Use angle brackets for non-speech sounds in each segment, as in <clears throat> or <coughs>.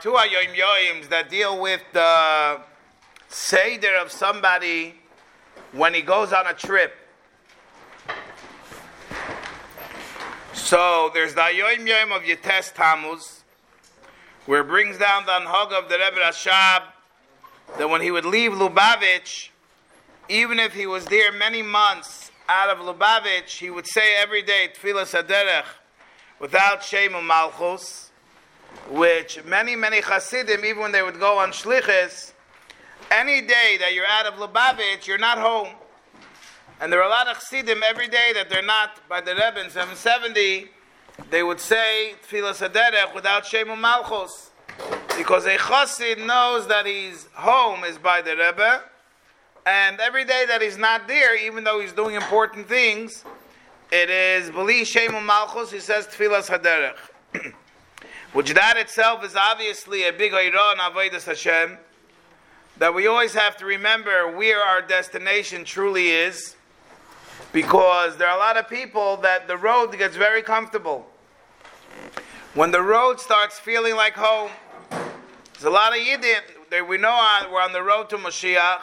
two Hayoim Yoims that deal with the Seder of somebody when he goes on a trip. So there's the Hayoim Yoim of Yetes Tammuz, where it brings down the Anhog of the Rebbe Rashab that when he would leave Lubavitch, even if he was there many months out of Lubavitch, he would say every day Tfilas Haderech without shame Shem Malchus, which many, many Hasidim, even when they would go on Shlichus, any day that you're out of Lubavitch, you're not home. And there are a lot of Chassidim every day that they're not by the Rebbe in 770, they would say Tfilas Haderech without Shem Malchus. Because a Chassid knows that his home is by the Rebbe, and every day that he's not there, even though he's doing important things, it is Beli Shem Malchus, he says Tfilas Haderech. <clears throat> Which that itself is obviously a big Ayra and Avodah Hashem, that we always have to remember where our destination truly is, because there are a lot of people that the road gets very comfortable. When the road starts feeling like home, there's a lot of Yidden that we know we're on the road to Mashiach,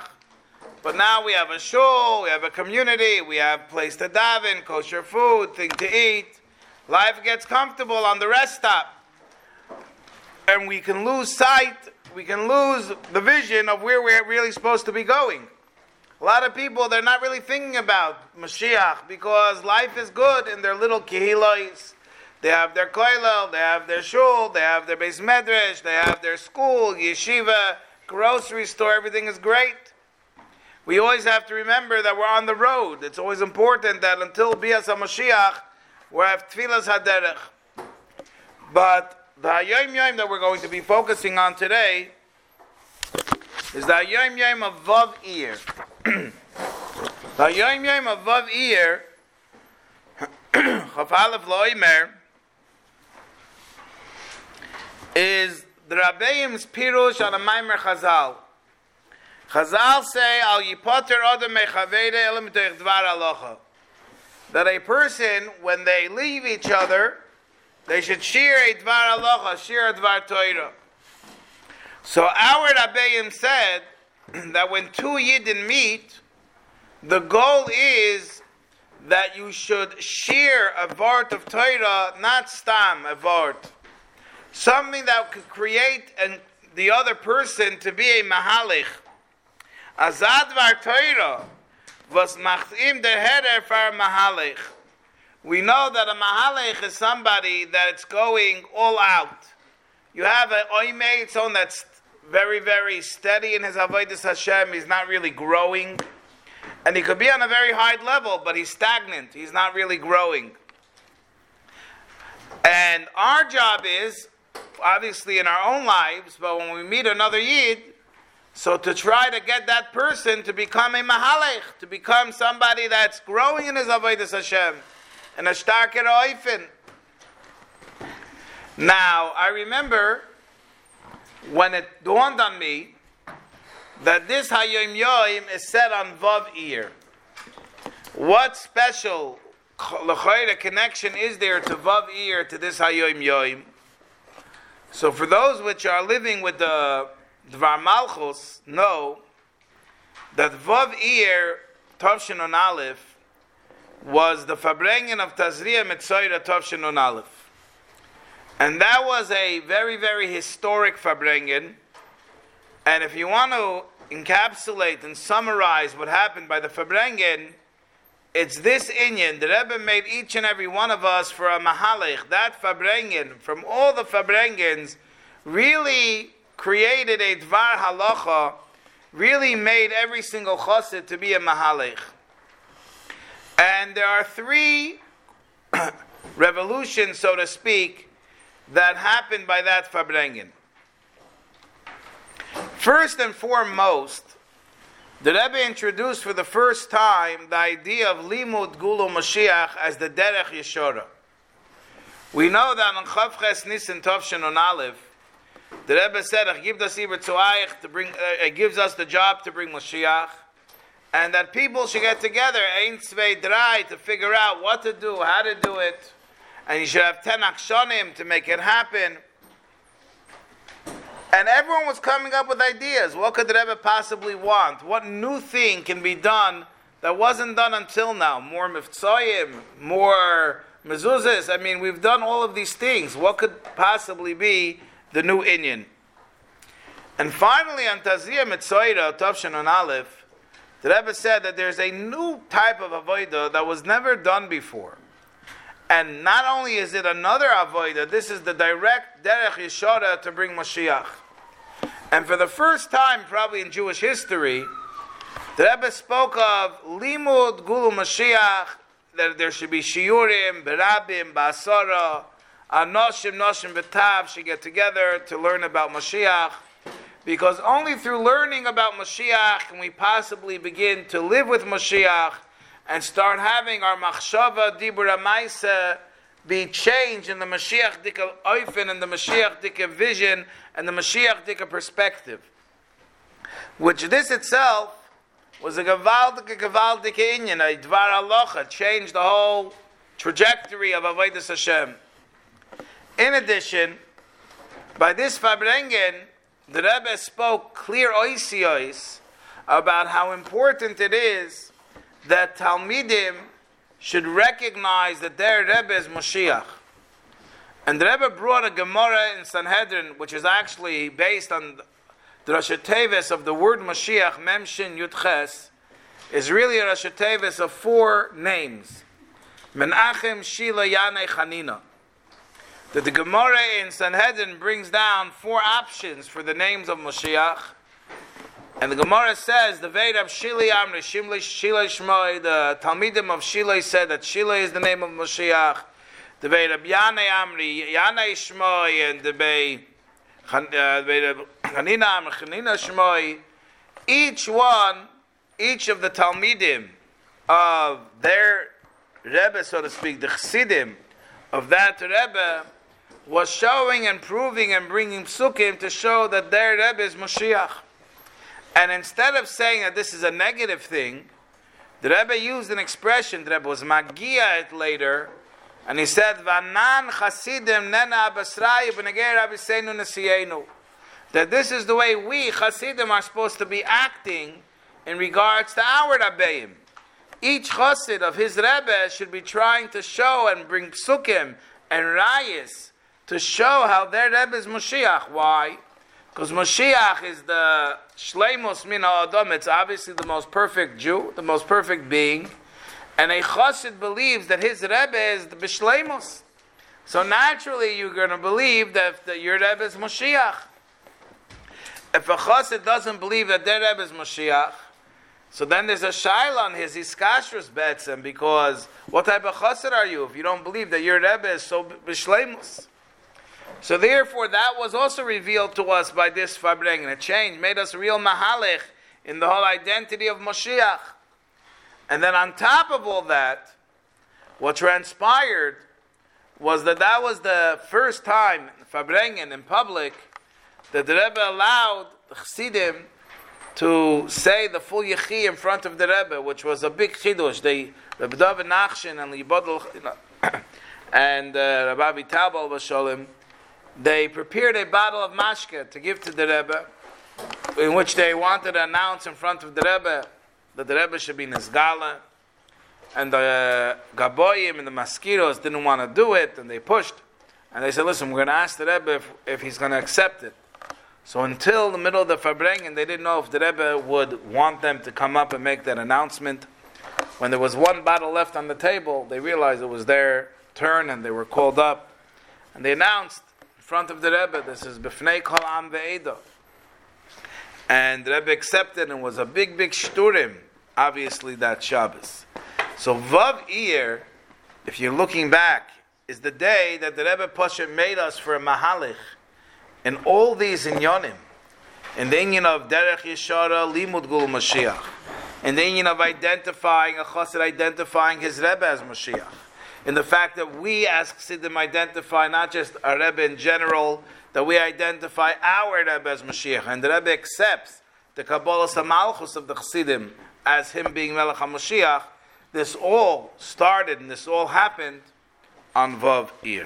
but now we have a shul, we have a community, we have place to daven, kosher food, thing to eat. Life gets comfortable on the rest stop. And we can lose sight, we can lose the vision of where we're really supposed to be going. A lot of people, they're not really thinking about Mashiach because life is good in their little kihilois. They have their koilel, they have their shul, they have their beis medrash, they have their school, yeshiva, grocery store, everything is great. We always have to remember that we're on the road. It's always important that until Bias HaMashiach, we have Tfilas HaDerech. But the Hayom Yom that we're going to be focusing on today is the Hayom Yom of Vav Iyar. <clears throat> the Hayom Yom of Vav Iyar, Chaf <clears throat> Aleph Loimer, is the Rabbeim's Pirush on a Maimer Chazal. Chazal say, Al Yipoter Odom Mechavede Elam Dvar Halacha. That a person, when they leave each other, they should share a Dvar Halacha, share a Dvar Torah. So our Rabbeim said <clears throat> that when two Yidden meet, the goal is that you should share a Vart of Torah, not Stam, a Vart something that could create an, the other person to be a mahalich. Azad var Torah was machim the header for mahalich. We know that a mahalich is somebody that's going all out. You have an oimei, someone that's very, very steady in his avodas Hashem. He's not really growing, and he could be on a very high level, but he's stagnant. He's not really growing. And our job is obviously in our own lives, but when we meet another Yid, so to try to get that person to become a mahalech, to become somebody that's growing in his avodas Hashem, and a starker oifen. Now I remember when it dawned on me that this Hayom Yoim is set on Vav Iyar. What special connection is there to Vav Iyar to this Hayom Yoim? So for those which are living with the Dvar Malchus, know that Vav Iyar Tovshin on Aleph was the Farbrengen of Tazria Mitzoira Tovshin on Aleph. And that was a very, very historic Farbrengen. And if you want to encapsulate and summarize what happened by the Farbrengen, it's this Inyan. The Rebbe made each and every one of us for a Mahalich. That Farbrengen, from all the Farbrengens, really created a Dvar Halacha, really made every single Chassid to be a Mahalich. And there are three <coughs> revolutions, so to speak, that happened by that Farbrengen. First and foremost, the Rebbe introduced for the first time the idea of Limud Gulu Mashiach as the Derech Yeshora. We know that on Chavches Nisan Tovshin on Aleph, the Rebbe said, "Give us to bring. Uh, gives us the job to bring Mashiach, and that people should get together, ein svei dry, to figure out what to do, how to do it, and you should have ten akshonim to make it happen." And everyone was coming up with ideas. What could the Rebbe possibly want? What new thing can be done that wasn't done until now? More miftzoyim, more mezuzahs. I mean, we've done all of these things. What could possibly be the new Inyan? And finally, on Taziyah Mitzoira, Tavshan and Aleph, the Rebbe said that there's a new type of avodah that was never done before. And not only is it another avodah, this is the direct derech yeshara to bring Mashiach. And for the first time, probably in Jewish history, the Rebbe spoke of limud gulu Mashiach, that there should be shiurim, berabim, basara, anoshim, noshim, betav should get together to learn about Mashiach. Because only through learning about Mashiach can we possibly begin to live with Mashiach and start having our machshava dibura maisa be changed in the Mashiach dika oifen and the Mashiach dika vision and the Mashiach dika perspective. Which this itself was a gavaldik gavaldik inyan, a dvar halacha, changed the whole trajectory of Avodah Hashem. In addition, by this Farbrengen, the Rebbe spoke clear oisiois about how important it is that Talmidim should recognize that their Rebbe is Moshiach. And the Rebbe brought a Gemara in Sanhedrin, which is actually based on the Rosh Tevis of the word Mashiach, Memshin Yudches, is really a Rosh Tevis of four names. Menachem, Shila, Yane, Chanina. That the Gemara in Sanhedrin brings down four options for the names of Mashiach. And the Gemara says the Veda of Shili Amri, Shimli Shilei Shmoi, the Talmidim of Shilei said that Shilei is the name of Mashiach. The Veda of Yane Amri, Yane Shmoi, and the Veda uh, of Chanina Amri, Chanina Shmoi. Each one, each of the Talmidim of their Rebbe, so to speak, the Chassidim of that Rebbe, was showing and proving and bringing psukim to show that their Rebbe is Mashiach. And instead of saying that this is a negative thing, the Rebbe used an expression, the Rebbe was magia it later, and he said, Vanan chasidim nena nesienu. That this is the way we, chasidim, are supposed to be acting in regards to our Rabbeim. Each chassid of his Rebbe should be trying to show and bring psukim and rayas to show how their Rebbe is Mashiach. Why? Because Mashiach is the Shleimus Min Adam. It's obviously the most perfect Jew, the most perfect being. And a Chassid believes that his Rebbe is the Bishleimus. So naturally, you're going to believe that, that your Rebbe is Mashiach. If a Chassid doesn't believe that their Rebbe is Mashiach, so then there's a shaila on his iskashrus betzem because what type of chassid are you if you don't believe that your Rebbe is so bishleimus? So therefore, that was also revealed to us by this Fabreng, and it changed, made us real mahalich in the whole identity of Moshiach. And then on top of all that, what transpired was that that was the first time Farbrengen in public that the Rebbe allowed the Chassidim to say the full Yechi in front of the Rebbe, which was a big chidush. They Rebbe David Nachshon and Libodl <coughs> and uh, Rabbi Tabal Basholim they prepared a bottle of mashke to give to the Rebbe, in which they wanted to announce in front of the Rebbe that the Rebbe should be Nizgala. And the Gaboyim and the mosquitoes didn't want to do it, and they pushed. And they said, listen, we're going to ask the Rebbe if, if he's going to accept it. So until the middle of the Farbrengen, they didn't know if the Rebbe would want them to come up and make that announcement. When there was one bottle left on the table, they realized it was their turn, and they were called up. And they announced front of the Rebbe. This is Bifnei Kol Am Ve'edo. And the Rebbe accepted and was a big, big shturim, obviously, that Shabbos. So Vav Iyar, if you're looking back, is the day that the Rebbe Pasha made us for a Mahalich. And all these in inyonim, in the inyan of Derech Yeshara, Limud Gul Mashiach, in the inyan of identifying, a chassid identifying his Rebbe as Mashiach in the fact that we as Chassidim identify not just a Rebbe in general, that we identify our Rebbe as Mashiach, and the Rebbe accepts the Kabbalah Samalchus of the Chassidim as him being Melech HaMashiach, this all started and this all happened on Vav Iyar.